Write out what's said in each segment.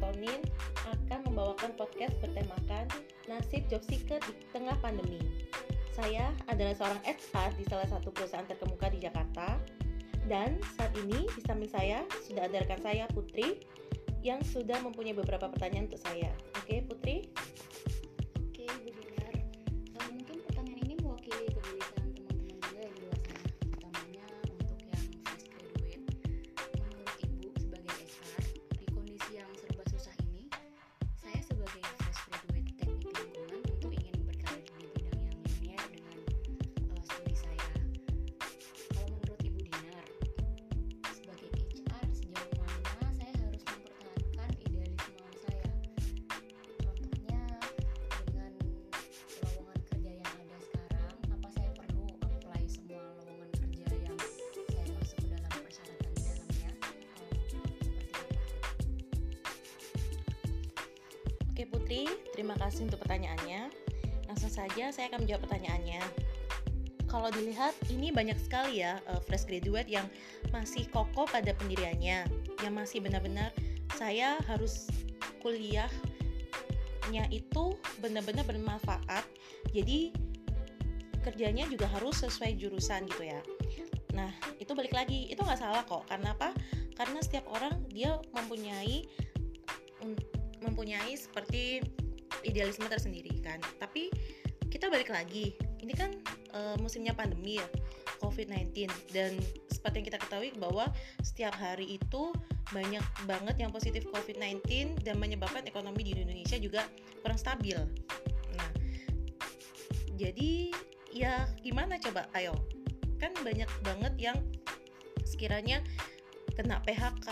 melatonin akan membawakan podcast bertemakan nasib job seeker di tengah pandemi. Saya adalah seorang ekspat di salah satu perusahaan terkemuka di Jakarta dan saat ini di samping saya sudah ada rekan saya Putri yang sudah mempunyai beberapa pertanyaan untuk saya. Oke, Putri. Oke Putri, terima kasih untuk pertanyaannya. Langsung saja saya akan menjawab pertanyaannya. Kalau dilihat ini banyak sekali ya eh, fresh graduate yang masih kokoh pada pendiriannya, yang masih benar-benar saya harus kuliahnya itu benar-benar bermanfaat. Jadi kerjanya juga harus sesuai jurusan gitu ya. Nah itu balik lagi, itu nggak salah kok. Karena apa? Karena setiap orang dia mempunyai mempunyai seperti idealisme tersendiri kan. Tapi kita balik lagi. Ini kan e, musimnya pandemi ya COVID-19 dan seperti yang kita ketahui bahwa setiap hari itu banyak banget yang positif COVID-19 dan menyebabkan ekonomi di Indonesia juga kurang stabil. Nah jadi ya gimana coba? Ayo. Kan banyak banget yang sekiranya kena PHK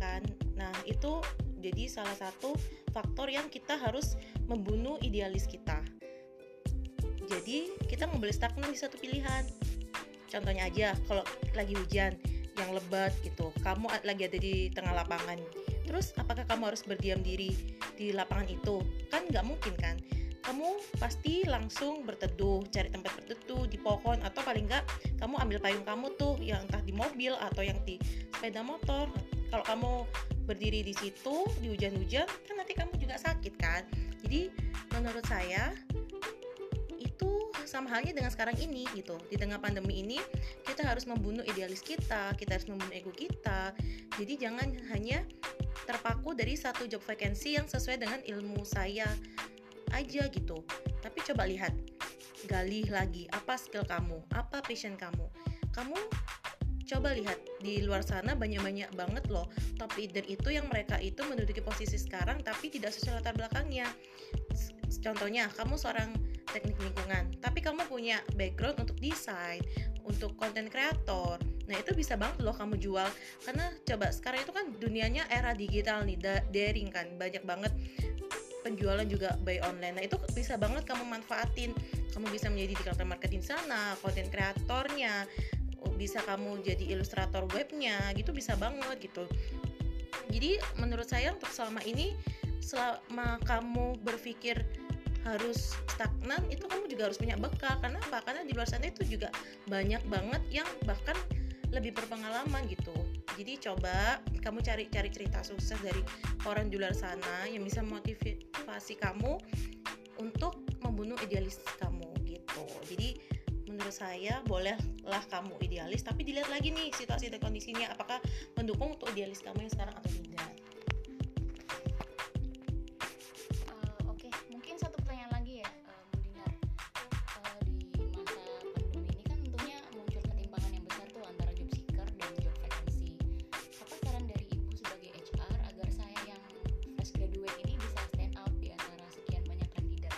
kan. Nah itu jadi salah satu faktor yang kita harus membunuh idealis kita. Jadi kita nggak boleh stagnan di satu pilihan. Contohnya aja kalau lagi hujan yang lebat gitu, kamu lagi ada di tengah lapangan. Terus apakah kamu harus berdiam diri di lapangan itu? Kan nggak mungkin kan? Kamu pasti langsung berteduh, cari tempat berteduh di pohon atau paling nggak kamu ambil payung kamu tuh yang entah di mobil atau yang di sepeda motor. Kalau kamu berdiri di situ di hujan-hujan kan nanti kamu juga sakit kan? Jadi menurut saya itu sama halnya dengan sekarang ini gitu. Di tengah pandemi ini kita harus membunuh idealis kita kita harus membunuh ego kita. Jadi jangan hanya terpaku dari satu job vacancy yang sesuai dengan ilmu saya aja gitu. Tapi coba lihat gali lagi apa skill kamu apa passion kamu. Kamu coba lihat di luar sana banyak-banyak banget loh top leader itu yang mereka itu menduduki posisi sekarang tapi tidak sesuai latar belakangnya. Contohnya kamu seorang teknik lingkungan tapi kamu punya background untuk desain untuk content creator. Nah itu bisa banget loh kamu jual. Karena coba sekarang itu kan dunianya era digital nih daring kan banyak banget penjualan juga by online. Nah itu bisa banget kamu manfaatin. Kamu bisa menjadi digital marketing sana content creatornya bisa kamu jadi ilustrator webnya gitu bisa banget gitu. Jadi menurut saya untuk selama ini selama kamu berpikir harus stagnan itu kamu juga harus punya bekal. Karena apa? Karena di luar sana itu juga banyak banget yang bahkan lebih berpengalaman gitu. Jadi coba kamu cari cari cerita sukses dari orang di luar sana yang bisa motivasi kamu untuk membunuh idealis kamu menurut saya bolehlah kamu idealis tapi dilihat lagi nih situasi dan kondisinya apakah mendukung untuk idealis kamu yang sekarang atau tidak Uh, Oke, mungkin satu pertanyaan lagi ya, uh, Bu Dinar. Uh, di masa pandemi ini kan tentunya muncul ketimpangan yang besar tuh antara job seeker dan job vacancy. Apa saran dari Ibu sebagai HR agar saya yang fresh graduate ini bisa stand out di antara sekian banyak kandidat?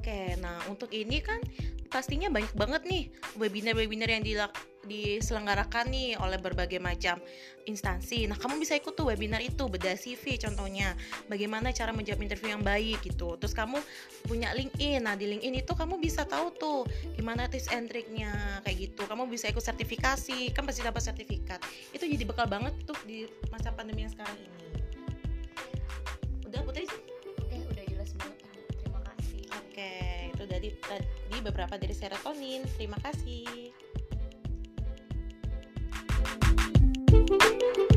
oke nah untuk ini kan pastinya banyak banget nih webinar-webinar yang dilak diselenggarakan nih oleh berbagai macam instansi. Nah, kamu bisa ikut tuh webinar itu, bedah CV contohnya, bagaimana cara menjawab interview yang baik gitu. Terus kamu punya LinkedIn. Nah, di LinkedIn itu kamu bisa tahu tuh gimana tips and triknya kayak gitu. Kamu bisa ikut sertifikasi, kan pasti dapat sertifikat. Itu jadi bekal banget tuh di masa pandemi yang sekarang ini. Udah Putri? Oke, udah jelas banget. Terima kasih. Oke, itu di, eh, di beberapa dari serotonin. Terima kasih. thank you